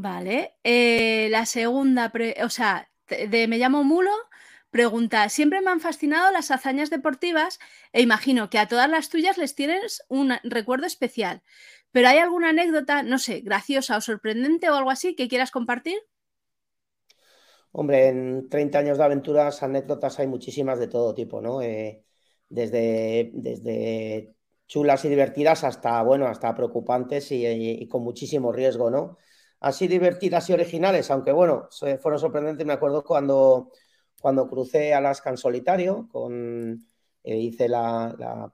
Vale. Eh, la segunda, o sea, de Me llamo Mulo, pregunta, siempre me han fascinado las hazañas deportivas e imagino que a todas las tuyas les tienes un recuerdo especial. Pero ¿hay alguna anécdota, no sé, graciosa o sorprendente o algo así que quieras compartir? Hombre, en 30 años de aventuras, anécdotas hay muchísimas de todo tipo, ¿no? Eh, desde, desde chulas y divertidas hasta, bueno, hasta preocupantes y, con muchísimo riesgo, ¿no? Así divertidas y originales, aunque bueno, fueron sorprendentes. Me acuerdo cuando, cuando crucé Alaska en solitario, con, eh, hice la,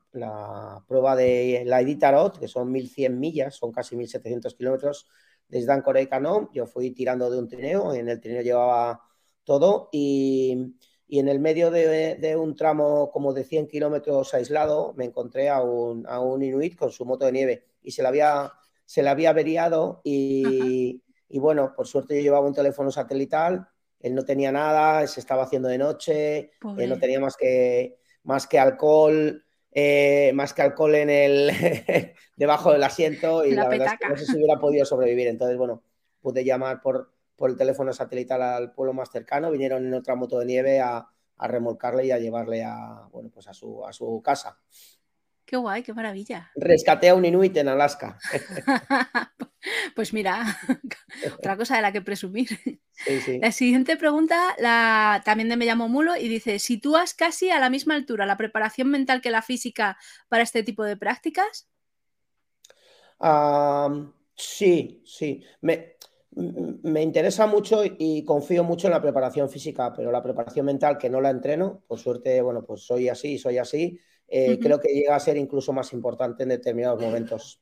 prueba de la Iditarod, que son 1100 millas, son casi 1700 kilómetros desde Ancora y Canón. Yo fui tirando de un trineo, en el trineo llevaba todo y, en el medio de, un tramo como de 100 kilómetros aislado me encontré a un, inuit con su moto de nieve y se le había, se le había averiado y, bueno, por suerte yo llevaba un teléfono satelital, él no tenía nada, se estaba haciendo de noche, él no tenía más que, más que alcohol. Eh, más que alcohol en el debajo del asiento y la, verdad es que no sé si hubiera podido sobrevivir. Entonces, bueno, pude llamar por, por el teléfono satelital al pueblo más cercano, vinieron en otra moto de nieve a, remolcarle y a llevarle a, bueno, pues a, su, a su casa. Qué guay, qué maravilla. Rescaté a un inuit en Alaska. pues mira, otra cosa de la que presumir. La siguiente pregunta la, también de Me llamo Mulo y dice, ¿sitúas casi a la misma altura la preparación mental que la física para este tipo de prácticas? sí, sí. Me, me interesa mucho y confío mucho en la preparación física, pero la preparación mental, que no la entreno, por suerte, bueno, pues soy así, soy así, eh, creo que llega a ser incluso más importante en determinados momentos.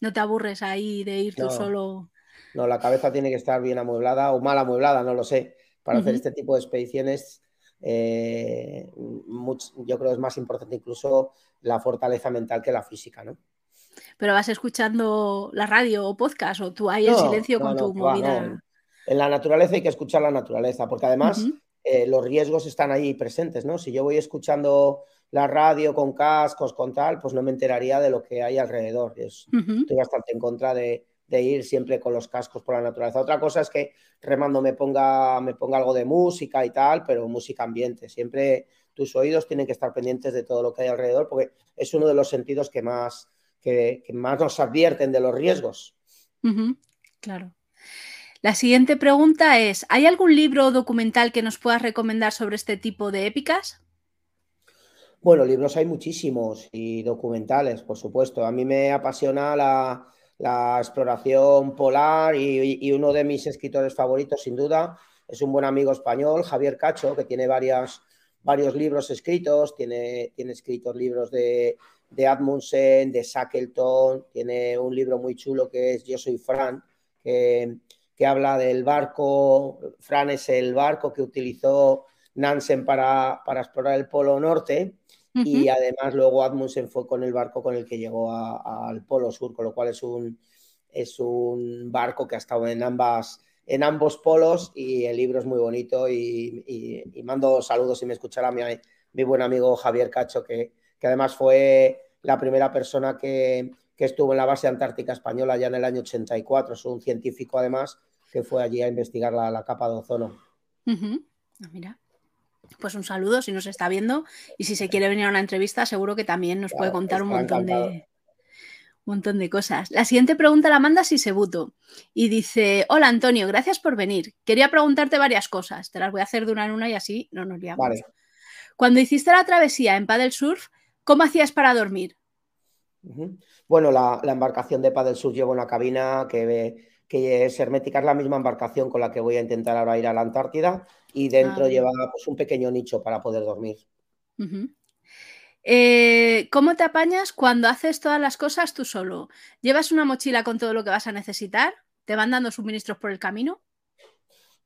No te aburres ahí de ir tú solo. No, la cabeza tiene que estar bien amueblada o mal amueblada, no lo sé. Para hacer este tipo de expediciones, eh, yo creo que es más importante incluso la fortaleza mental que la física, ¿no? pero vas escuchando la radio o podcast o tú ahí en silencio con tu movida. En la naturaleza hay que escuchar la naturaleza, porque además eh, los riesgos están ahí presentes, ¿no? Si yo voy escuchando la radio con cascos, con tal, pues no me enteraría de lo que hay alrededor. Estoy bastante en contra de, ir siempre con los cascos por la naturaleza. Otra cosa es que remando me ponga, me ponga algo de música y tal, pero música ambiente. Siempre tus oídos tienen que estar pendientes de todo lo que hay alrededor, porque es uno de los sentidos que más, que, más nos advierten de los riesgos. claro. La siguiente pregunta es, ¿hay algún libro o documental que nos puedas recomendar sobre este tipo de épicas? Bueno, libros hay muchísimos y documentales, por supuesto. A mí me apasiona la, exploración polar y, uno de mis escritores favoritos, sin duda, es un buen amigo español, Javier Cacho, que tiene varios libros escritos, tiene, tiene escritos libros de, de Admundsen, de Shackleton, tiene un libro muy chulo que es Yo soy Fran, que, habla del barco, Fran es el barco que utilizó Nansen para, explorar el Polo Norte y además luego Admundsen fue con el barco con el que llegó al Polo Sur, con lo cual es un, es un barco que ha estado en ambas en ambos polos y el libro es muy bonito y, mando saludos si me escuchará mi, mi buen amigo Javier Cacho que, que además fue la primera persona que, estuvo en la base antártica española ya en el año 84. Es un científico además que fue allí a investigar la, capa de ozono. Ah, mira. Pues un saludo si nos está viendo y si se quiere venir a una entrevista seguro que también nos puede contar un montón de, montón de cosas. La siguiente pregunta la manda Sisebuto y dice, hola Antonio, gracias por venir. Quería preguntarte varias cosas, te las voy a hacer de una en una y así no nos liamos. Cuando hiciste la travesía en Paddle Surf, ¿cómo hacías para dormir? Bueno, la, embarcación de Paddle Surf lleva una cabina que, que es hermética, es la misma embarcación con la que voy a intentar ahora ir a la Antártida y dentro ah, lleva pues, un pequeño nicho para poder dormir. Eh, ¿Cómo te apañas cuando haces todas las cosas tú solo? ¿Llevas una mochila con todo lo que vas a necesitar? ¿Te van dando suministros por el camino?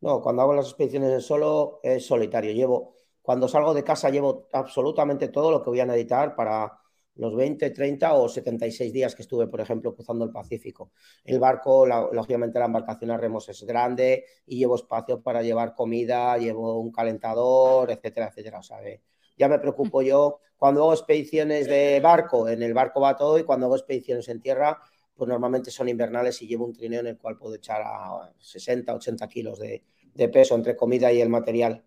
No, cuando hago las expediciones solo es solitario. Llevo cuando salgo de casa llevo absolutamente todo lo que voy a necesitar para los 20, 30 o 76 días que estuve, por ejemplo, cruzando el Pacífico. El barco, lógicamente la embarcación a remos es grande y llevo espacio para llevar comida, llevo un calentador, etcétera, etcétera. O sea, ya me preocupo yo. Cuando hago expediciones de barco, en el barco va todo y cuando hago expediciones en tierra, pues normalmente son invernales y llevo un trineo en el cual puedo echar a 60, 80 kilos de, peso entre comida y el material.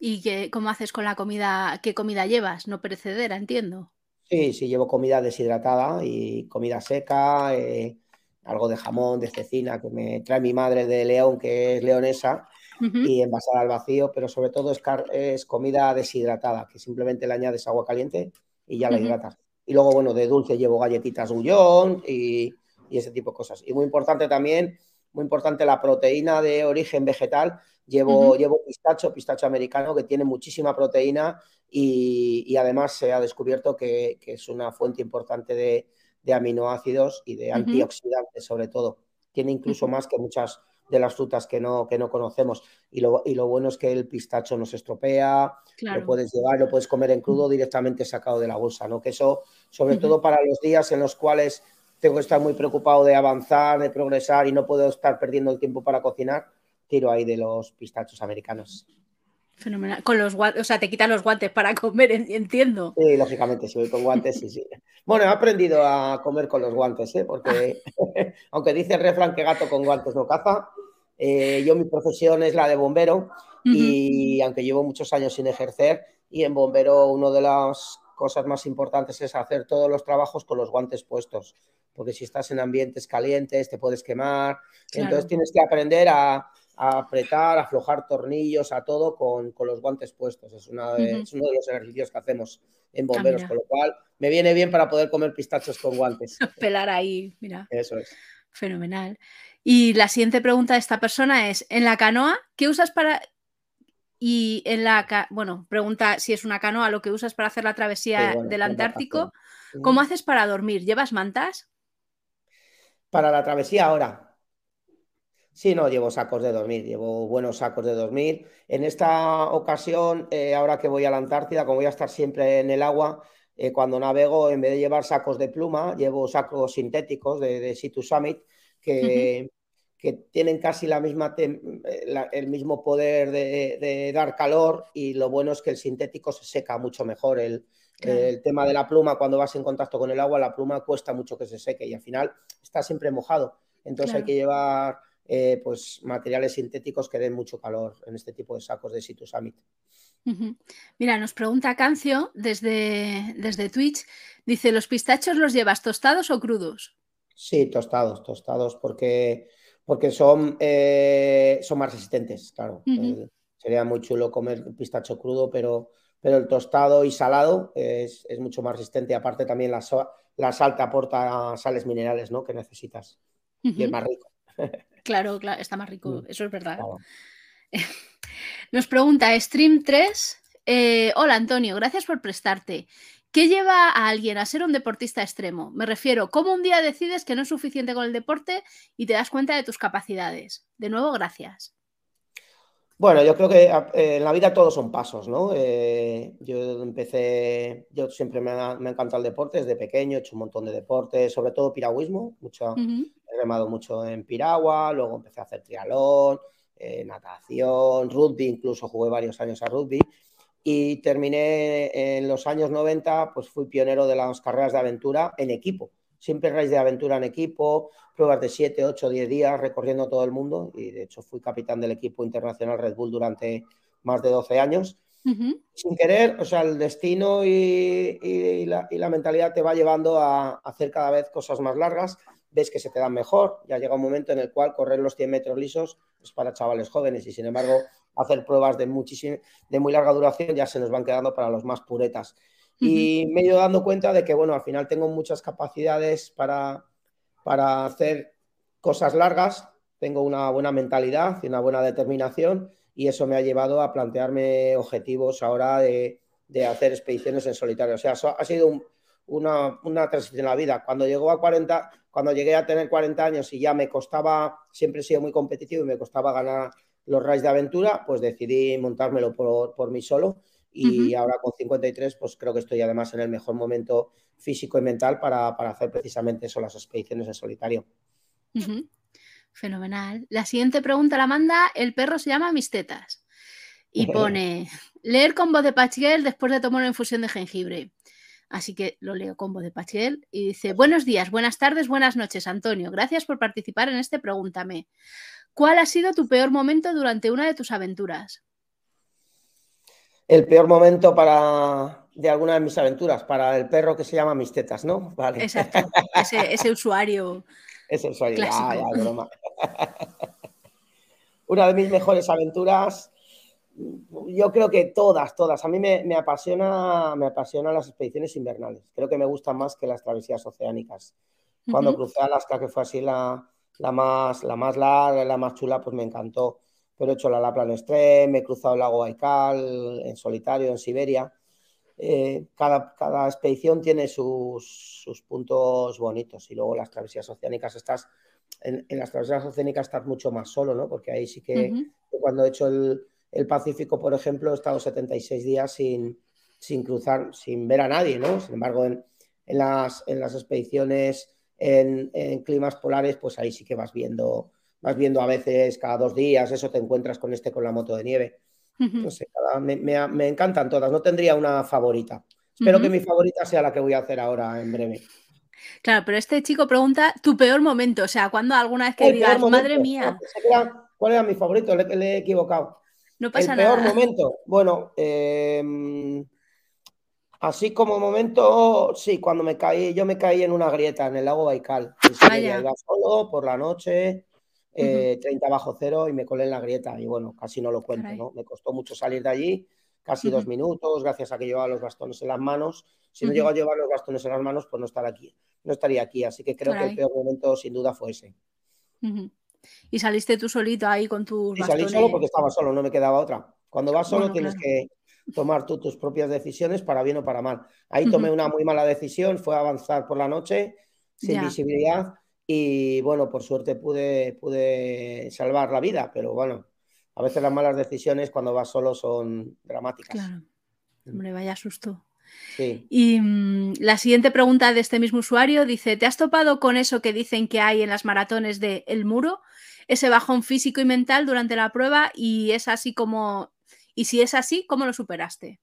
¿Y qué, cómo haces con la comida? ¿Qué comida llevas? No perecedera, entiendo. Sí, sí, llevo comida deshidratada y comida seca, eh, algo de jamón, de cecina que me trae mi madre de León, que es leonesa, y envasada al vacío, pero sobre todo es, es, comida deshidratada, que simplemente le añades agua caliente y ya la hidratas. Y luego, bueno, de dulce llevo galletitas bullón y, ese tipo de cosas. Y muy importante también, muy importante la proteína de origen vegetal. Llevo, llevo pistacho, pistacho americano, que tiene muchísima proteína y, además se ha descubierto que, es una fuente importante de, aminoácidos y de antioxidantes, sobre todo. Tiene incluso más que muchas de las frutas que no, que no conocemos. Y lo, y lo bueno es que el pistacho no se estropea, lo puedes llevar, lo puedes comer en crudo directamente sacado de la bolsa, ¿no? Que eso, sobre todo para los días en los cuales tengo que estar muy preocupado de avanzar, de progresar y no puedo estar perdiendo el tiempo para cocinar, tiro ahí de los pistachos americanos. Fenomenal. Con los guantes, o sea, te quitan los guantes para comer, entiendo. Sí, lógicamente, si voy con guantes, sí, sí. Bueno, he aprendido a comer con los guantes, ¿eh? porque aunque dice el refrán que gato con guantes no caza, eh, yo mi profesión es la de bombero y aunque llevo muchos años sin ejercer, y en bombero una de las cosas más importantes es hacer todos los trabajos con los guantes puestos, porque si estás en ambientes calientes te puedes quemar, entonces tienes que aprender a a apretar, aflojar tornillos, a todo con, los guantes puestos. Es, uno de los ejercicios que hacemos en ah, bomberos, con lo cual me viene bien para poder comer pistachos con guantes. Pelar ahí, mira. Eso es. Fenomenal. Y la siguiente pregunta de esta persona es, ¿en la canoa qué usas para... Y en la... Bueno, pregunta si es una canoa lo que usas para hacer la travesía del Antártico. ¿Cómo haces para dormir? ¿Llevas mantas? Para la travesía ahora, Sí, no, llevo sacos de dormir, llevo buenos sacos de dormir. En esta ocasión, eh, ahora que voy a la Antártida, como voy a estar siempre en el agua, eh, cuando navego, en vez de llevar sacos de pluma, llevo sacos sintéticos de, de Situ Summit que, que tienen casi la misma eh, el mismo poder de, dar calor y lo bueno es que el sintético se seca mucho mejor. El, el tema de la pluma, cuando vas en contacto con el agua, la pluma cuesta mucho que se seque y al final está siempre mojado. Entonces hay que llevar eh, pues materiales sintéticos que den mucho calor en este tipo de sacos de Situ Summit. Mira, nos pregunta Cancio desde, desde Twitch, dice, ¿los pistachos los llevas tostados o crudos? Sí, tostados, tostados, porque, porque son, eh, son más resistentes, claro. Eh, sería muy chulo comer pistacho crudo, pero, pero el tostado y salado es, mucho más resistente. Aparte también la, la sal te aporta sales minerales ¿no? que necesitas y es más rico. Claro, claro, está más rico, mm, eso es verdad. Nos pregunta Stream 3. Eh, hola Antonio, gracias por prestarte. ¿Qué lleva a alguien a ser un deportista extremo? Me refiero, ¿cómo un día decides que no es suficiente con el deporte y te das cuenta de tus capacidades? De nuevo, gracias. Bueno, yo creo que eh, en la vida todos son pasos, ¿no? Eh, yo empecé, yo siempre me ha, encantado el deporte desde pequeño, he hecho un montón de deportes, sobre todo piragüismo, mucho, he remado mucho en piragua, luego empecé a hacer trialón, eh, natación, rugby, incluso jugué varios años a rugby y terminé en los años 90, pues fui pionero de las carreras de aventura en equipo siempre raíz de aventura en equipo, pruebas de 7, 8, 10 días recorriendo todo el mundo. Y de hecho fui capitán del equipo internacional Red Bull durante más de 12 años. Sin querer, o sea, el destino y, la, mentalidad te va llevando a, hacer cada vez cosas más largas, ves que se te dan mejor, ya llega un momento en el cual correr los 100 metros lisos es para chavales jóvenes. Y sin embargo hacer pruebas de, de muy larga duración ya se nos van quedando para los más puretas. Y me he ido dando cuenta de que, bueno, al final tengo muchas capacidades para, para hacer cosas largas, tengo una buena mentalidad y una buena determinación y eso me ha llevado a plantearme objetivos ahora de, de hacer expediciones en solitario. O sea, ha sido una, una, transición en la vida. Cuando, llegó a 40, cuando llegué a tener 40 años y ya me costaba, siempre he sido muy competitivo y me costaba ganar los raids de aventura, pues decidí montármelo por, por mí solo y ahora con 53 pues creo que estoy además en el mejor momento físico y mental para, hacer precisamente eso, las expediciones en solitario. Fenomenal. La siguiente pregunta la manda, el perro se llama Mis tetas y pone, leer con voz de Pachguel después de tomar una infusión de jengibre. Así que lo leo con voz de Pachiel y dice, buenos días, buenas tardes, buenas noches, Antonio. Gracias por participar en este Pregúntame. ¿Cuál ha sido tu peor momento durante una de tus aventuras? El peor momento para de alguna de mis aventuras, para el perro que se llama Mis Tetas, ¿no? Vale. Exacto, ese, usuario. Ese usuario, ya, ya, broma. una de mis mejores aventuras yo creo que todas, todas. A mí me, apasiona, me apasionan las expediciones invernales. Creo que me gustan más que las travesías oceánicas. Cuando crucé Alaska, que fue así la, la, más, la más larga, la más chula, pues me encantó. Pero he hecho la Lapland Extreme, he cruzado el lago Baikal en solitario en Siberia. Eh, cada, cada, expedición tiene sus, sus, puntos bonitos y luego las travesías oceánicas estás en, las travesías oceánicas estás mucho más solo, ¿no? Porque ahí sí que cuando he hecho el, el Pacífico, por ejemplo, he estado 76 días sin, sin cruzar, sin ver a nadie, ¿no? Sin embargo, en, las, en las, expediciones en, climas polares, pues ahí sí que vas viendo, vas viendo a veces cada dos días, eso te encuentras con este con la moto de nieve. No sé, me, encantan todas, no tendría una favorita. Espero que mi favorita sea la que voy a hacer ahora en breve. Claro, pero este chico pregunta tu peor momento, o sea, cuando alguna vez que digas, madre mía. ¿Cuál era mi favorito? le he equivocado. No pasa el peor momento, bueno, em, así como momento, sí, cuando me caí, yo me caí en una grieta en el lago Baikal. Y iba solo por la noche, 30 eh, bajo cero y me colé en la grieta. Y bueno, casi no lo cuento, ¿no? Me costó mucho salir de allí, casi dos minutos, gracias a que llevaba los bastones en las manos. Si no llego a llevar los bastones en las manos, pues no estar aquí, no estaría aquí. Así que creo que el peor momento sin duda fue ese. Y saliste tú solito ahí con tus. Y salí solo porque estaba solo, no me quedaba otra. Cuando vas solo tienes que tomar tú tus propias decisiones para bien o para mal. Ahí tomé una muy mala decisión, fue avanzar por la noche sin visibilidad y bueno, por suerte pude, pude salvar la vida, pero bueno, a veces las malas decisiones cuando vas solo son dramáticas. Claro. Mm. Hombre, vaya susto. Sí. Y mm, la siguiente pregunta de este mismo usuario dice, ¿te has topado con eso que dicen que hay en las maratones de El Muro? Ese bajón físico y mental durante la prueba y es así como... Y si es así, ¿cómo lo superaste?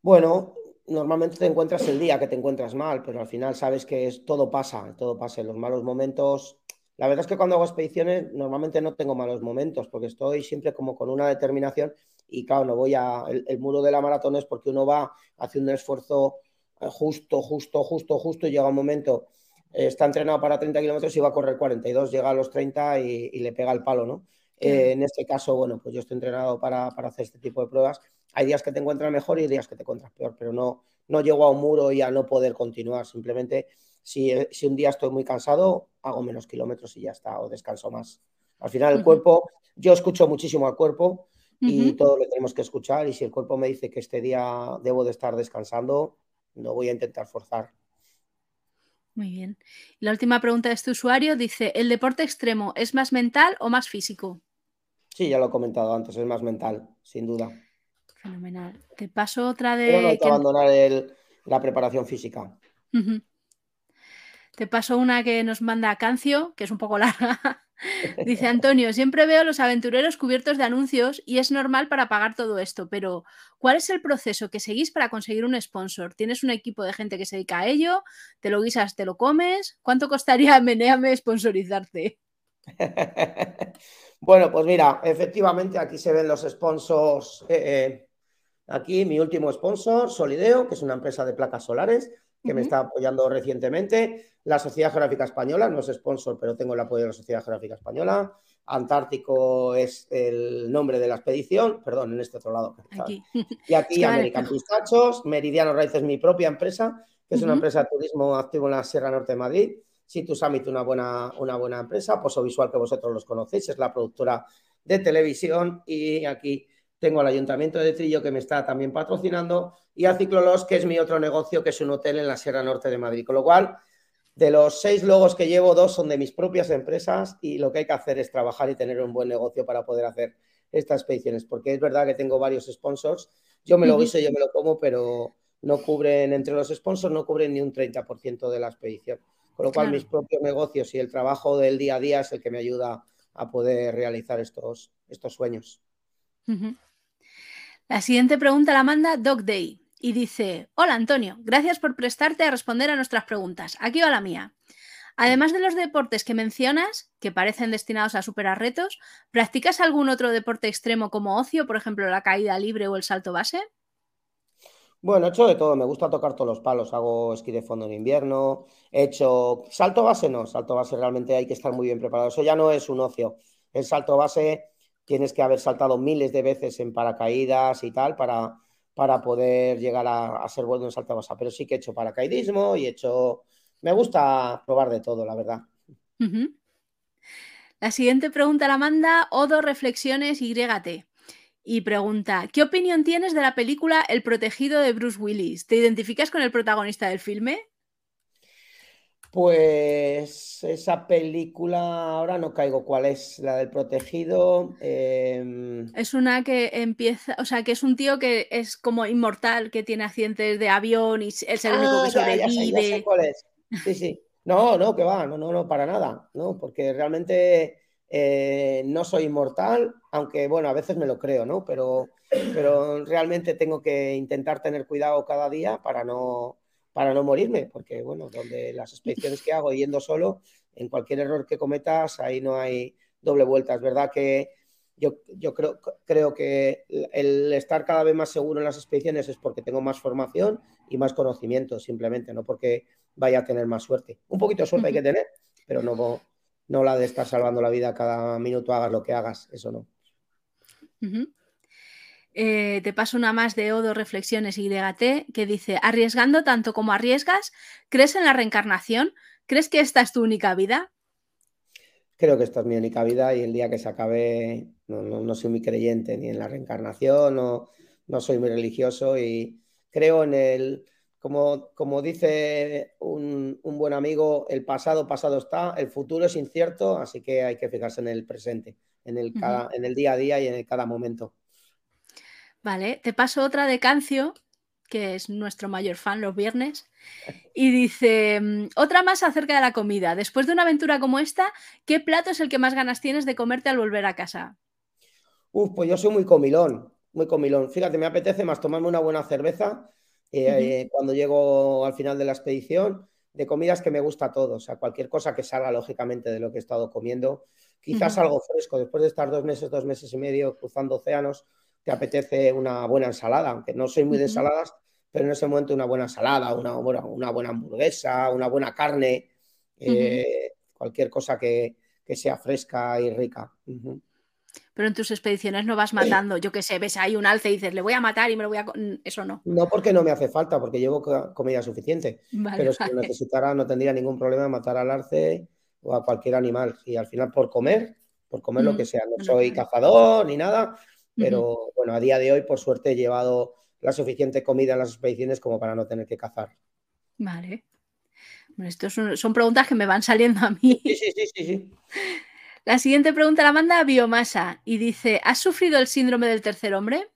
Bueno, normalmente te encuentras el día que te encuentras mal, pero al final sabes que es, todo pasa, todo pasa. En los malos momentos la verdad es que cuando hago expediciones normalmente no tengo malos momentos porque estoy siempre como con una determinación y claro, no voy a... El, muro de la maratón es porque uno va haciendo un esfuerzo eh, justo, justo, justo, justo y llega un momento, eh, está entrenado para 30 kilómetros y va a correr 42, llega a los 30 y, le pega el palo, ¿no? Eh, en este caso, bueno, pues yo estoy entrenado para, hacer este tipo de pruebas. Hay días que te encuentras mejor y días que te encuentras peor, pero no, no llego a un muro y a no poder continuar. Simplemente, si, si un día estoy muy cansado, hago menos kilómetros y ya está, o descanso más. Al final el cuerpo, yo escucho muchísimo al cuerpo y todo lo tenemos que escuchar y si el cuerpo me dice que este día debo de estar descansando, no voy a intentar forzar. Muy bien. La última pregunta de este usuario dice, ¿el deporte extremo es más mental o más físico? Sí, ya lo he comentado antes, es más mental, sin duda. Fenomenal. Te paso otra de... Pero no hay que abandonar la preparación física. Te paso una que nos manda Cancio, que es un poco larga. Dice Antonio, siempre veo los aventureros cubiertos de anuncios y es normal para pagar todo esto, pero ¿cuál es el proceso que seguís para conseguir un sponsor? ¿Tienes un equipo de gente que se dedica a ello? ¿Te lo guisas, te lo comes? ¿Cuánto costaría Meneame sponsorizarte? bueno, pues mira, efectivamente aquí se ven los sponsors. Eh, eh, aquí mi último sponsor, Solideo, que es una empresa de placas solares que me está apoyando recientemente. La Sociedad Geográfica Española, no es sponsor, pero tengo el apoyo de la Sociedad Geográfica Española. Antártico es el nombre de la expedición, perdón, en este otro lado. Y aquí American Pistachos, Meridiano Raíces es mi propia empresa, que es una empresa de turismo activo en la Sierra Norte de Madrid. Situ Summit, una buena, una buena empresa. Poso Visual, que vosotros los conocéis, es la productora de televisión. Y aquí tengo al Ayuntamiento de Trillo que me está también patrocinando y a Ciclolos, que es mi otro negocio, que es un hotel en la Sierra Norte de Madrid. Con lo cual, de los seis logos que llevo, dos son de mis propias empresas y lo que hay que hacer es trabajar y tener un buen negocio para poder hacer estas expediciones, porque es verdad que tengo varios sponsors. Yo me lo guiso, yo me lo como, pero no cubren, entre los sponsors no cubren ni un 30% de la expedición. Con lo cual, mis propios negocios y el trabajo del día a día es el que me ayuda a poder realizar estos, estos sueños. La siguiente pregunta la manda Dog Day y dice, hola Antonio, gracias por prestarte a responder a nuestras preguntas. Aquí va la mía. Además de los deportes que mencionas, que parecen destinados a superar retos, ¿practicas algún otro deporte extremo como ocio, por ejemplo la caída libre o el salto base? Bueno, he hecho de todo, me gusta tocar todos los palos, hago esquí de fondo en invierno, he hecho salto base, no, salto base realmente hay que estar muy bien preparado, eso ya no es un ocio, el salto base tienes que haber saltado miles de veces en paracaídas y tal para, para poder llegar a, ser bueno en salto base, pero sí que he hecho paracaidismo y he hecho, me gusta probar de todo, la verdad. La siguiente pregunta la manda Odo Reflexiones YT y pregunta, ¿qué opinión tienes de la película El protegido de Bruce Willis? ¿Te identificas con el protagonista del filme? Pues esa película, ahora no caigo cuál es, la del protegido. Em, es una que empieza, o sea, que es un tío que es como inmortal, que tiene accidentes de avión y es el único que ah, sobrevive. cuál es. Sí, sí. No, no, que va, no, no, no, para nada, ¿no? Porque realmente eh, no soy inmortal, aunque bueno, a veces me lo creo, ¿no? Pero, pero realmente tengo que intentar tener cuidado cada día para no, para no morirme, porque bueno, donde las expediciones que hago yendo solo, en cualquier error que cometas, ahí no hay doble vuelta. Es verdad que yo, yo creo, creo que el estar cada vez más seguro en las expediciones es porque tengo más formación y más conocimiento, simplemente, no porque vaya a tener más suerte. Un poquito de suerte hay que tener, pero no, no la de estar salvando la vida cada minuto, hagas lo que hagas, eso no. Eh, te paso una más de Odo Reflexiones YT que dice, arriesgando tanto como arriesgas, ¿crees en la reencarnación? ¿Crees que esta es tu única vida? Creo que esta es mi única vida y el día que se acabe no, soy muy creyente ni en la reencarnación, no, no soy muy religioso y creo en el, como, dice un, buen amigo, el pasado pasado está, el futuro es incierto, así que hay que fijarse en el presente, en el, en el día a día y en cada momento. Vale, te paso otra de Cancio, que es nuestro mayor fan los viernes, y dice, mm, otra más acerca de la comida. Después de una aventura como esta, ¿qué plato es el que más ganas tienes de comerte al volver a casa? Uf, pues yo soy muy comilón, muy comilón. Fíjate, me apetece más tomarme una buena cerveza eh, cuando llego al final de la expedición, de comidas que me gusta todo, o sea, cualquier cosa que salga lógicamente de lo que he estado comiendo, quizás algo fresco, después de estar dos meses, dos meses y medio cruzando océanos, te apetece una buena ensalada, aunque no soy muy de ensaladas, pero en ese momento una buena ensalada, una, una buena hamburguesa, una buena carne, eh, cualquier cosa que, sea fresca y rica. Pero en tus expediciones no vas matando, yo qué sé, ves ahí un alce y dices, le voy a matar y me lo voy a... Eso no. No porque no me hace falta, porque llevo comida suficiente. pero si lo necesitara no tendría ningún problema matar al alce o a cualquier animal. Y al final por comer, por comer lo que sea. No soy cazador ni nada, pero bueno, a día de hoy por suerte he llevado la suficiente comida en las expediciones como para no tener que cazar. Vale. Bueno, estas son, son preguntas que me van saliendo a mí. Sí, sí, sí, sí. sí. La siguiente pregunta la manda a Biomasa y dice: ¿Has sufrido el síndrome del tercer hombre?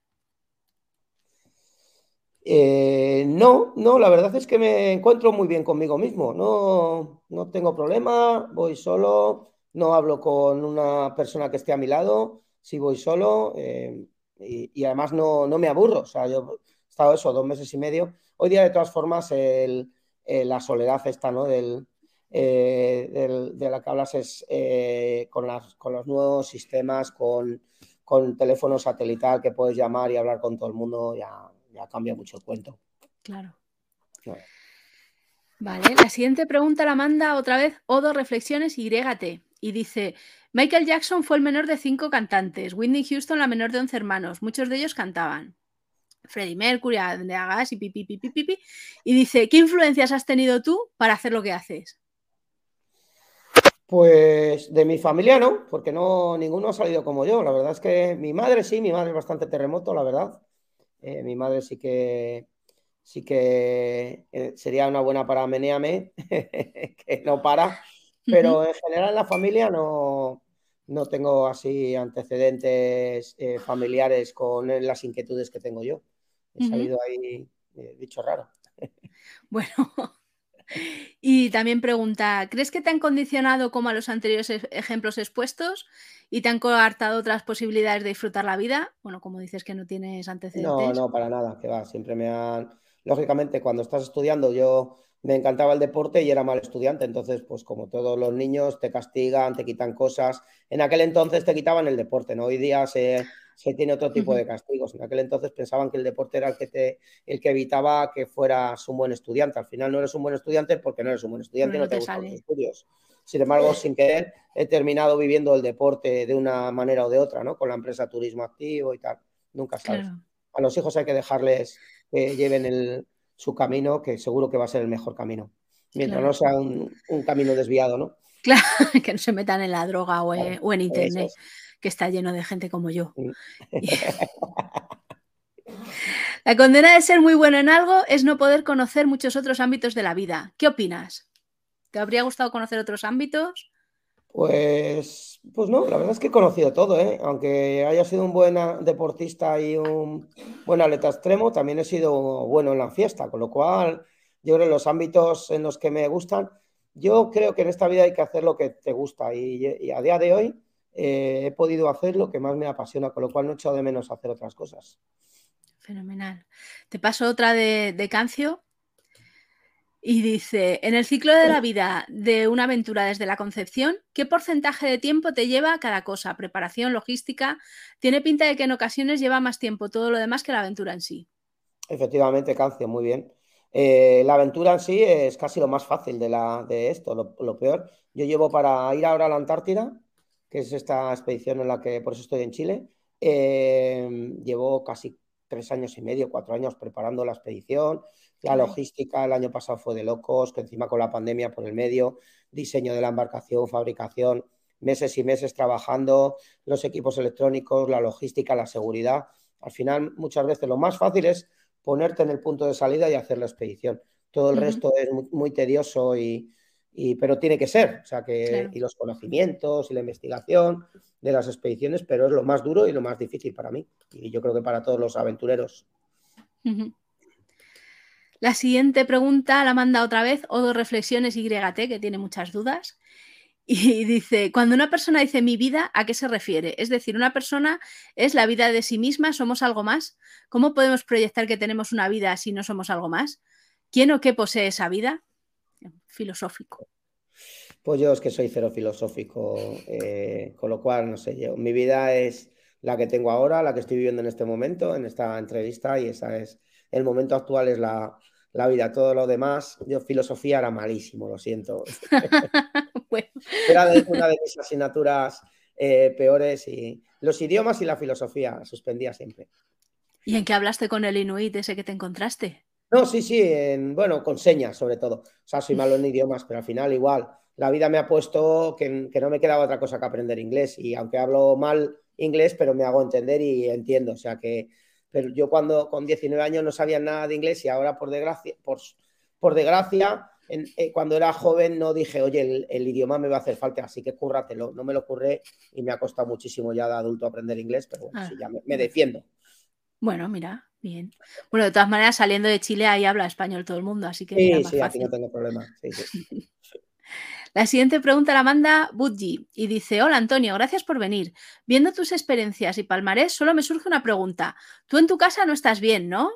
Eh, no, no, la verdad es que me encuentro muy bien conmigo mismo. No, no tengo problema, voy solo, no hablo con una persona que esté a mi lado, si voy solo eh, y, además no, me aburro. O sea, yo he estado eso dos meses y medio. Hoy día, de todas formas, la soledad esta, ¿no? Del, eh, de, la que hablas es eh, con, con los nuevos sistemas, con, con teléfono satelital que puedes llamar y hablar con todo el mundo, ya, ya cambia mucho el cuento. Claro. Vale, la siguiente pregunta la manda otra vez Odo Reflexiones YT y dice, Michael Jackson fue el menor de cinco cantantes, Whitney Houston la menor de once hermanos, muchos de ellos cantaban. Freddie Mercury, Andrea Gas y pipi, pipi, pipi, y dice, ¿qué influencias has tenido tú para hacer lo que haces? Pues de mi familia no, porque no ninguno ha salido como yo. La verdad es que mi madre sí, mi madre es bastante terremoto, la verdad. Eh, mi madre sí que sí que eh, sería una buena para meneame, que no para. Pero en general en la familia no, no tengo así antecedentes eh, familiares con las inquietudes que tengo yo. He salido ahí dicho raro. Bueno, y también pregunta, ¿crees que te han condicionado como a los anteriores ejemplos expuestos y te han coartado otras posibilidades de disfrutar la vida? Bueno, como dices que no tienes antecedentes. No, no, para nada, que va, siempre me han, lógicamente, cuando estás estudiando, yo me encantaba el deporte y era mal estudiante, entonces, pues como todos los niños, te castigan, te quitan cosas. En aquel entonces te quitaban el deporte, ¿no? Hoy día se, tiene otro tipo de castigos. En aquel entonces pensaban que el deporte era el que, te, el que evitaba que fueras un buen estudiante. Al final no eres un buen estudiante porque no eres un buen estudiante y no, te, gustan los estudios. Sin embargo, sin querer, he terminado viviendo el deporte de una manera o de otra, ¿no? Con la empresa Turismo Activo y tal. Nunca sabes. A los hijos hay que dejarles que lleven el, su camino, que seguro que va a ser el mejor camino. Mientras no sea un, camino desviado, ¿no? Claro, que no se metan en la droga o, en, internet, que está lleno de gente como yo. La condena de ser muy bueno en algo es no poder conocer muchos otros ámbitos de la vida. ¿Qué opinas? ¿Te habría gustado conocer otros ámbitos? Pues, pues no, la verdad es que he conocido todo, ¿eh? aunque haya sido un buen deportista y un buen atleta extremo, también he sido bueno en la fiesta, con lo cual yo creo que los ámbitos en los que me gustan, yo creo que en esta vida hay que hacer lo que te gusta y, a día de hoy eh, he podido hacer lo que más me apasiona, con lo cual no he echado de menos hacer otras cosas. Fenomenal. Te paso otra de, de Cancio. Y dice, en el ciclo de la vida de una aventura desde la concepción, ¿qué porcentaje de tiempo te lleva cada cosa? Preparación, logística. Tiene pinta de que en ocasiones lleva más tiempo todo lo demás que la aventura en sí. Efectivamente, Cancio, muy bien. Eh, la aventura en sí es casi lo más fácil de, la, de esto. Lo, peor, yo llevo para ir ahora a la Antártida, que es esta expedición en la que por eso estoy en Chile. Eh, llevo casi tres años y medio, cuatro años preparando la expedición la logística el año pasado fue de locos, que encima con la pandemia por el medio, diseño de la embarcación, fabricación, meses y meses trabajando, los equipos electrónicos, la logística, la seguridad. Al final, muchas veces lo más fácil es ponerte en el punto de salida y hacer la expedición. Todo el resto es muy, tedioso y, pero tiene que ser, o sea que y los conocimientos y la investigación de las expediciones, pero es lo más duro y lo más difícil para mí y yo creo que para todos los aventureros. La siguiente pregunta la manda otra vez Odo Reflexiones YT, que tiene muchas dudas. Y dice, cuando una persona dice mi vida, ¿a qué se refiere? Es decir, una persona es la vida de sí misma, somos algo más. ¿Cómo podemos proyectar que tenemos una vida si no somos algo más? ¿Quién o qué posee esa vida? Filosófico. Pues yo es que soy cero filosófico, eh, con lo cual, no sé, yo, mi vida es la que tengo ahora, la que estoy viviendo en este momento, en esta entrevista, y esa es, el momento actual es la, la vida, todo lo demás, yo filosofía era malísimo, lo siento. Era una de mis asignaturas eh, peores y los idiomas y la filosofía suspendía siempre. ¿Y en qué hablaste con el inuit ese que te encontraste? No, sí, sí, bueno, con señas sobre todo. O sea, soy malo en idiomas, pero al final igual la vida me ha puesto que, que no me quedaba otra cosa que aprender inglés y aunque hablo mal inglés, pero me hago entender y entiendo. O sea que pero yo cuando con 19 años no sabía nada de inglés y ahora por desgracia, por, por desgracia eh, cuando era joven no dije, oye, el, idioma me va a hacer falta, así que cúrratelo. No me lo curré y me ha costado muchísimo ya de adulto aprender inglés, pero bueno, sí, ya me, defiendo. Bueno, mira, bien. Bueno, de todas maneras, saliendo de Chile ahí habla español todo el mundo, así que... Sí, sí, aquí no tengo problema. Sí, sí. La siguiente pregunta la manda Budji y dice, hola Antonio, gracias por venir. Viendo tus experiencias y palmarés, solo me surge una pregunta. Tú en tu casa no estás bien, ¿no?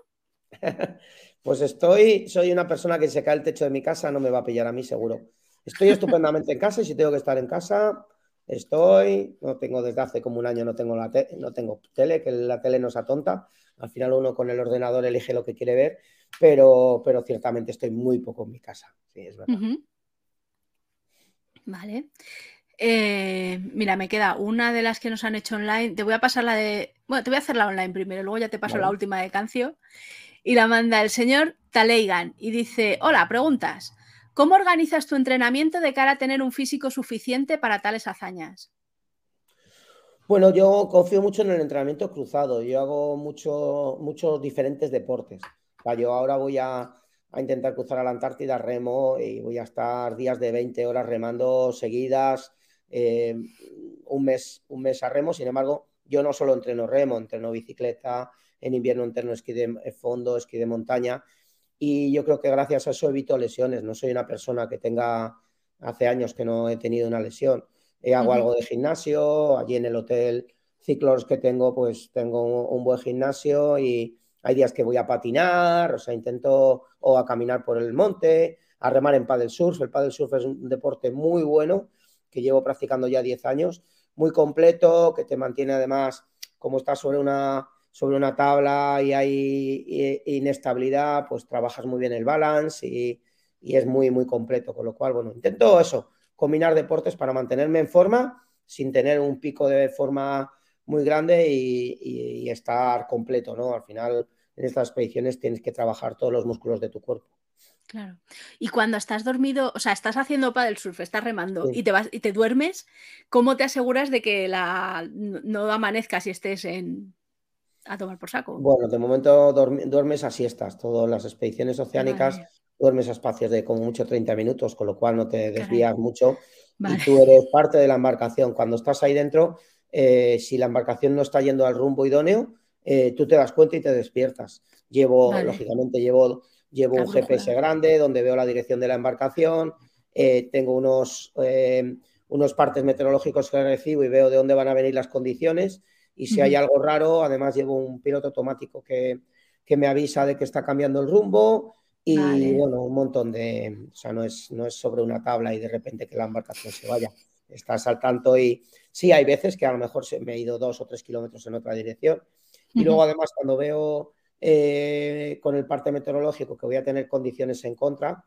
Pues estoy, soy una persona que se cae el techo de mi casa, no me va a pillar a mí seguro. Estoy estupendamente en casa y si tengo que estar en casa, estoy. No tengo desde hace como un año, no tengo, la no tengo tele, que la tele no se atonta. Al final uno con el ordenador elige lo que quiere ver, pero, pero ciertamente estoy muy poco en mi casa. Sí, es verdad. Vale. Eh, mira, me queda una de las que nos han hecho online. Te voy a pasar la de. Bueno, te voy a hacer la online primero, luego ya te paso la última de Cancio. Y la manda el señor Taleigan y dice: Hola, preguntas. ¿Cómo organizas tu entrenamiento de cara a tener un físico suficiente para tales hazañas? Bueno, yo confío mucho en el entrenamiento cruzado. Yo hago mucho, muchos diferentes deportes. yo ahora voy a, a intentar cruzar a la Antártida, remo, y voy a estar días de 20 horas remando seguidas, eh, un, mes, un mes a remo. Sin embargo, yo no solo entreno remo, entreno bicicleta, en invierno entreno esquí de fondo, esquí de montaña, y yo creo que gracias a eso evito lesiones. No soy una persona que tenga, hace años que no he tenido una lesión. Eh, hago algo de gimnasio, allí en el hotel ciclos que tengo, pues tengo un, buen gimnasio y, hay días que voy a patinar, o sea, intento o a caminar por el monte, a remar en paddle surf. El paddle surf es un deporte muy bueno que llevo practicando ya 10 años, muy completo, que te mantiene además, como estás sobre una, sobre una tabla y hay inestabilidad, pues trabajas muy bien el balance y, y es muy, muy completo. Con lo cual, bueno, intento eso, combinar deportes para mantenerme en forma sin tener un pico de forma muy grande y, estar completo, ¿no? Al final, en estas expediciones tienes que trabajar todos los músculos de tu cuerpo. Claro. Y cuando estás dormido, o sea, estás haciendo paddle surf, estás remando y te vas y te duermes, ¿cómo te aseguras de que la no amanezca si estés en a tomar por saco? Bueno, de momento duermes a siestas. Todas las expediciones oceánicas duermes a espacios de como mucho 30 minutos, con lo cual no te desvías mucho y tú eres parte de la embarcación. Cuando estás ahí dentro, eh, si la embarcación no está yendo al rumbo idóneo, eh, tú te das cuenta y te despiertas. Llevo, lógicamente, llevo, llevo un GPS grande donde veo la dirección de la embarcación, eh, tengo unos, unos partes meteorológicos que recibo y veo de dónde van a venir las condiciones. Y si hay algo raro, además llevo un piloto automático que, que me avisa de que está cambiando el rumbo. Y bueno, un montón de, o sea, no es, no es sobre una tabla y de repente que la embarcación se vaya. Estás al tanto y sí, hay veces que a lo mejor se me he ido dos o tres kilómetros en otra dirección. Y luego además cuando veo eh, con el parte meteorológico que voy a tener condiciones en contra,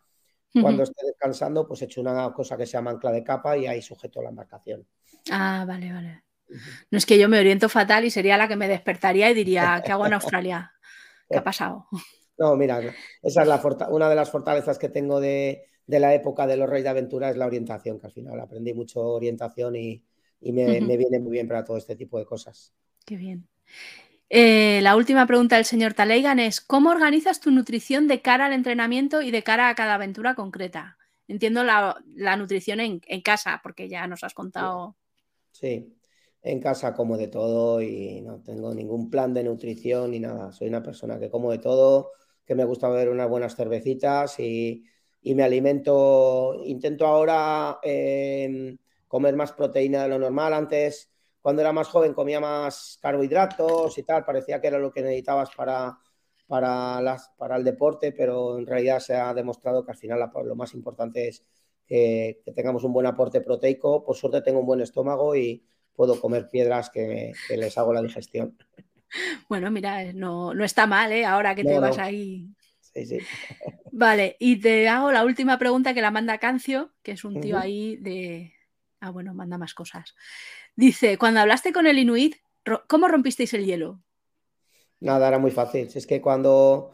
cuando esté descansando, pues he hecho una cosa que se llama ancla de capa y ahí sujeto la embarcación. Ah, vale, vale. No es que yo me oriento fatal y sería la que me despertaría y diría, ¿qué hago en Australia? ¿Qué ha pasado? No, mira, esa es la una de las fortalezas que tengo de, la época de los Reyes de Aventura, es la orientación, que al final aprendí mucho orientación y, me, viene muy bien para todo este tipo de cosas. Qué bien. Eh, la última pregunta del señor Taleigan es, ¿cómo organizas tu nutrición de cara al entrenamiento y de cara a cada aventura concreta? Entiendo la, nutrición en, casa, porque ya nos has contado. Sí, en casa como de todo y no tengo ningún plan de nutrición ni nada. Soy una persona que como de todo, que me gusta beber unas buenas cervecitas y, me alimento, intento ahora em, comer más proteína de lo normal. Antes, cuando era más joven, comía más carbohidratos y tal, parecía que era lo que necesitabas para, para, las, para el deporte, pero en realidad se ha demostrado que al final lo más importante es que, tengamos un buen aporte proteico. Por suerte tengo un buen estómago y puedo comer piedras que les hago la digestión. Bueno, mira, eh, no, está mal, ¿eh? Ahora que te vas ahí. Sí, sí. Vale, y te hago la última pregunta que la manda Cancio, que es un tío ahí de. Ah, bueno, manda más cosas. Dice: Cuando hablaste con el Inuit, ¿cómo rompisteis el hielo? Nada, era muy fácil. Es que cuando,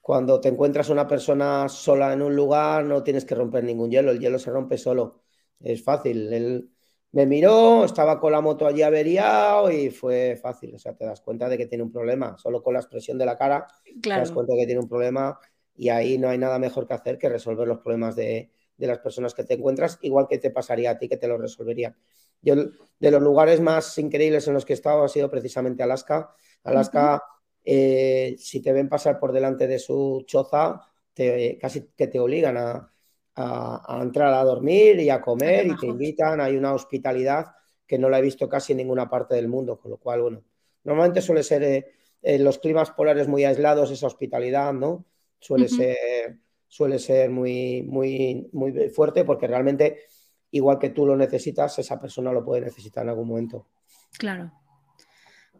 cuando te encuentras una persona sola en un lugar, no tienes que romper ningún hielo, el hielo se rompe solo. Es fácil. El, me miró, estaba con la moto allí averiado y fue fácil. O sea, te das cuenta de que tiene un problema. Solo con la expresión de la cara te das cuenta de que tiene un problema y ahí no hay nada mejor que hacer que resolver los problemas de, las personas que te encuentras, igual que te pasaría a ti que te lo resolvería. Yo, de los lugares más increíbles en los que he estado ha sido precisamente Alaska. Alaska, eh, si te ven pasar por delante de su choza, te, casi que te obligan a, a, entrar a dormir y a comer y te invitan. Hay una hospitalidad que no la he visto casi en ninguna parte del mundo, con lo cual, bueno, normalmente suele ser en eh, los climas polares muy aislados esa hospitalidad, ¿no? Suele ser, suele ser muy, muy, muy fuerte porque realmente, igual que tú lo necesitas, esa persona lo puede necesitar en algún momento. Claro.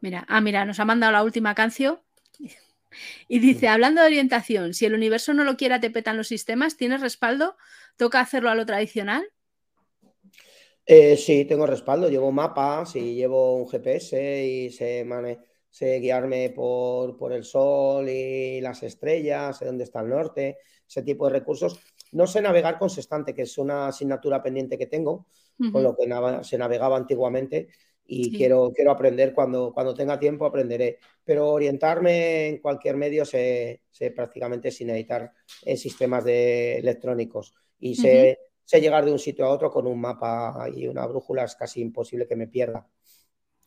Mira, ah, mira, nos ha mandado la última canción. Y dice, hablando de orientación, si el universo no lo quiera, te petan los sistemas, ¿tienes respaldo? ¿Toca hacerlo a lo tradicional? Eh, sí, tengo respaldo, llevo mapas y llevo un GPS y sé, sé guiarme por, por, el sol y las estrellas, sé dónde está el norte, ese tipo de recursos. No sé navegar con Sextante, que es una asignatura pendiente que tengo, con lo que se navegaba antiguamente, y quiero, quiero aprender cuando, cuando tenga tiempo, aprenderé. Pero orientarme en cualquier medio sé, prácticamente sin editar eh, sistemas de electrónicos y sé, llegar de un sitio a otro con un mapa y una brújula, es casi imposible que me pierda.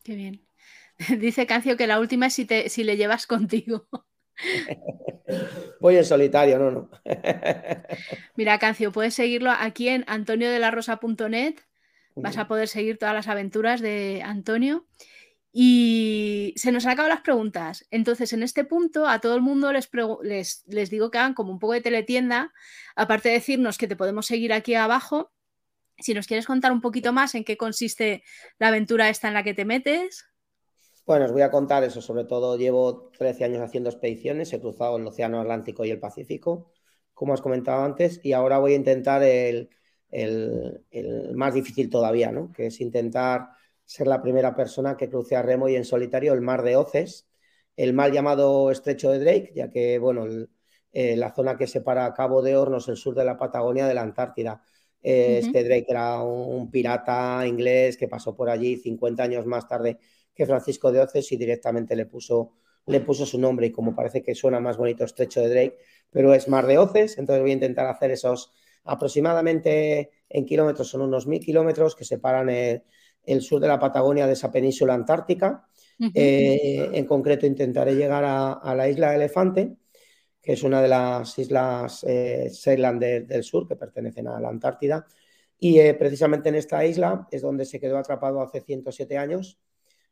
Qué bien. Dice Cancio que la última es si, te, si le llevas contigo. Voy en solitario, no, no. Mira, Cancio, puedes seguirlo aquí en antoniodelarosa.net Vas a poder seguir todas las aventuras de Antonio. Y se nos han acabado las preguntas. Entonces, en este punto, a todo el mundo les, les, les, digo que hagan como un poco de teletienda, aparte de decirnos que te podemos seguir aquí abajo. Si nos quieres contar un poquito más en qué consiste la aventura esta en la que te metes. Bueno, os voy a contar eso. Sobre todo, llevo 13 años haciendo expediciones, he cruzado el Océano Atlántico y el Pacífico, como has comentado antes, y ahora voy a intentar el, el, el más difícil todavía, ¿no? Que es intentar ser la primera persona que cruce a remo y en solitario el mar de Oces, el mal llamado estrecho de Drake, ya que, bueno, el, eh, la zona que separa Cabo de Hornos, el sur de la Patagonia, de la Antártida. Eh, uh -huh. Este Drake era un, un, pirata inglés que pasó por allí 50 años más tarde que Francisco de Oces y directamente le puso, le puso su nombre y como parece que suena más bonito estrecho de Drake, pero es mar de Oces, entonces voy a intentar hacer esos aproximadamente en kilómetros, son unos mil kilómetros que separan el, el sur de la Patagonia de esa península antártica. Uh -huh. eh, en concreto, intentaré llegar a, a, la isla Elefante, que es una de las islas eh, de, del sur que pertenecen a la Antártida. Y eh, precisamente en esta isla es donde se quedó atrapado hace 107 años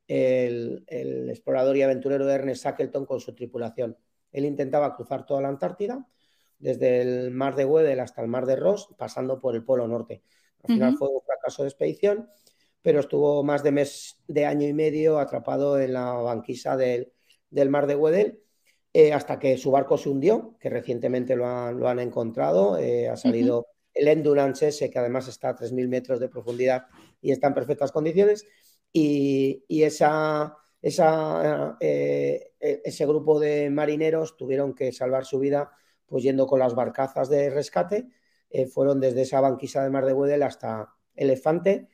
el, el, explorador y aventurero Ernest Shackleton con su tripulación. Él intentaba cruzar toda la Antártida, desde el mar de Weddell hasta el mar de Ross, pasando por el Polo Norte. Al final uh -huh. fue un fracaso de expedición pero estuvo más de mes de año y medio atrapado en la banquisa del, del mar de Weddell eh, hasta que su barco se hundió, que recientemente lo han, lo han encontrado. Eh, ha salido uh -huh. el Endurance ese, que además está a 3.000 metros de profundidad y está en perfectas condiciones. Y, y esa, esa, eh, ese grupo de marineros tuvieron que salvar su vida pues yendo con las barcazas de rescate. Eh, fueron desde esa banquisa del mar de Weddell hasta Elefante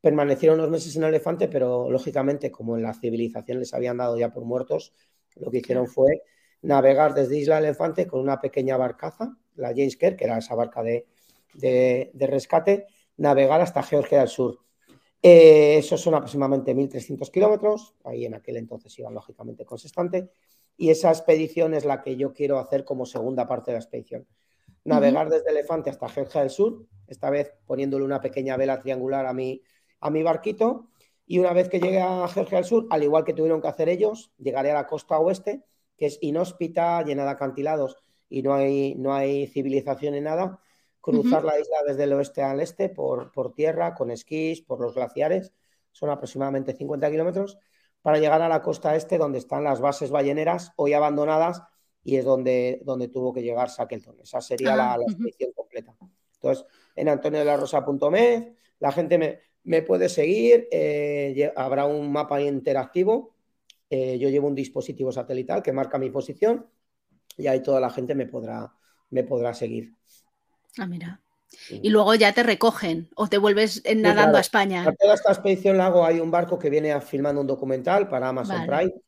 permanecieron unos meses en Elefante, pero lógicamente, como en la civilización les habían dado ya por muertos, lo que hicieron fue navegar desde Isla Elefante con una pequeña barcaza, la James Kerr, que era esa barca de, de, de rescate, navegar hasta Georgia del Sur. Eh, esos son aproximadamente 1.300 kilómetros, ahí en aquel entonces iban lógicamente con sextante, y esa expedición es la que yo quiero hacer como segunda parte de la expedición. Navegar uh -huh. desde Elefante hasta Georgia del Sur, esta vez poniéndole una pequeña vela triangular a mi, a mi barquito y una vez que llegue a Georgia del Sur, al igual que tuvieron que hacer ellos, llegaré a la costa oeste, que es inhóspita, llena de acantilados y no hay, no hay civilización ni nada, cruzar uh -huh. la isla desde el oeste al este por, por tierra, con esquís, por los glaciares, son aproximadamente 50 kilómetros, para llegar a la costa este donde están las bases balleneras hoy abandonadas y es donde, donde tuvo que llegar Shackleton. Esa sería ah, la, la, expedición uh -huh. completa. Entonces, en antonio de la la gente me, me puede seguir, eh, habrá un mapa interactivo, eh, yo llevo un dispositivo satelital que marca mi posición y ahí toda la gente me podrá, me podrá seguir. Ah, mira. Y luego ya te recogen o te vuelves nadando sí, claro. a España. Para toda esta expedición la hago, hay un barco que viene filmando un documental para Amazon vale. Prime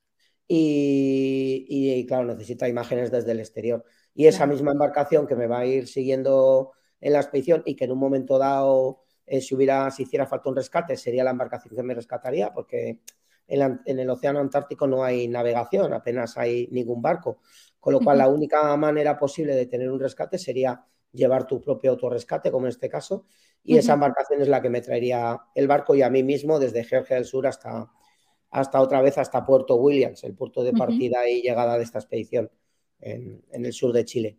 y, y, y, claro, necesita imágenes desde el exterior. Y esa claro. misma embarcación que me va a ir siguiendo en la expedición y que en un momento dado eh, si hubiera, si hiciera falta un rescate, sería la embarcación que me rescataría, porque en, en, el océano Antártico no hay navegación, apenas hay ningún barco. Con lo cual, uh -huh. la única manera posible de tener un rescate sería llevar tu propio autorrescate, como en este caso, y uh -huh. esa embarcación es la que me traería el barco y a mí mismo desde Georgia del Sur hasta, hasta otra vez hasta Puerto Williams, el puerto de partida uh -huh. y llegada de esta expedición en, en el sur de Chile.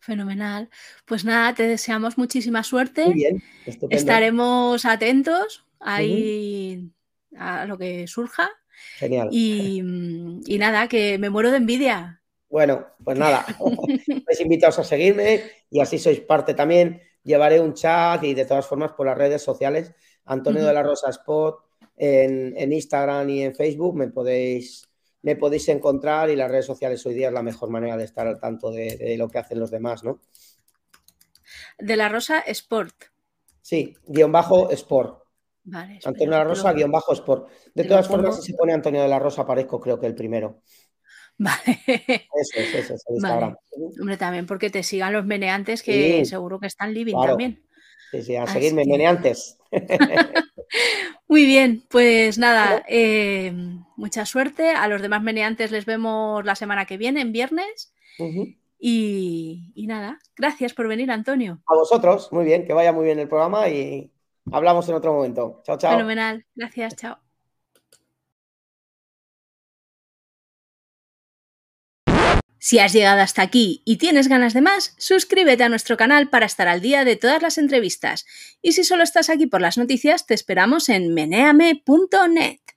Fenomenal. Pues nada, te deseamos muchísima suerte. Muy bien, estupendo. Estaremos atentos ahí uh -huh. a lo que surja. Genial. Y, y, nada, que me muero de envidia. Bueno, pues nada, estáis invitados a seguirme y así sois parte también. Llevaré un chat y de todas formas por las redes sociales, Antonio uh -huh. de la Rosa Spot, en, en Instagram y en Facebook me podéis me podéis encontrar y las redes sociales hoy día es la mejor manera de estar al tanto de, de lo que hacen los demás, ¿no? De la Rosa Sport. Sí, guion bajo Sport. Vale, Antonio de la Rosa, guion bajo Sport. De todas formas, si se pone Antonio de la Rosa, aparezco creo que el primero. Vale. Eso es, eso es, el Instagram. Vale. Hombre, también porque te sigan los meneantes que sí, seguro que están living claro. también. Sí, sí, a Así seguirme, que... meneantes. Muy bien, pues nada, eh, mucha suerte. A los demás meneantes les vemos la semana que viene, en viernes. Uh -huh. y, y, nada, gracias por venir, Antonio. A vosotros, muy bien, que vaya muy bien el programa y hablamos en otro momento. Chao, chao. Fenomenal, gracias, chao. Si has llegado hasta aquí y tienes ganas de más, suscríbete a nuestro canal para estar al día de todas las entrevistas. Y si solo estás aquí por las noticias, te esperamos en meneame.net.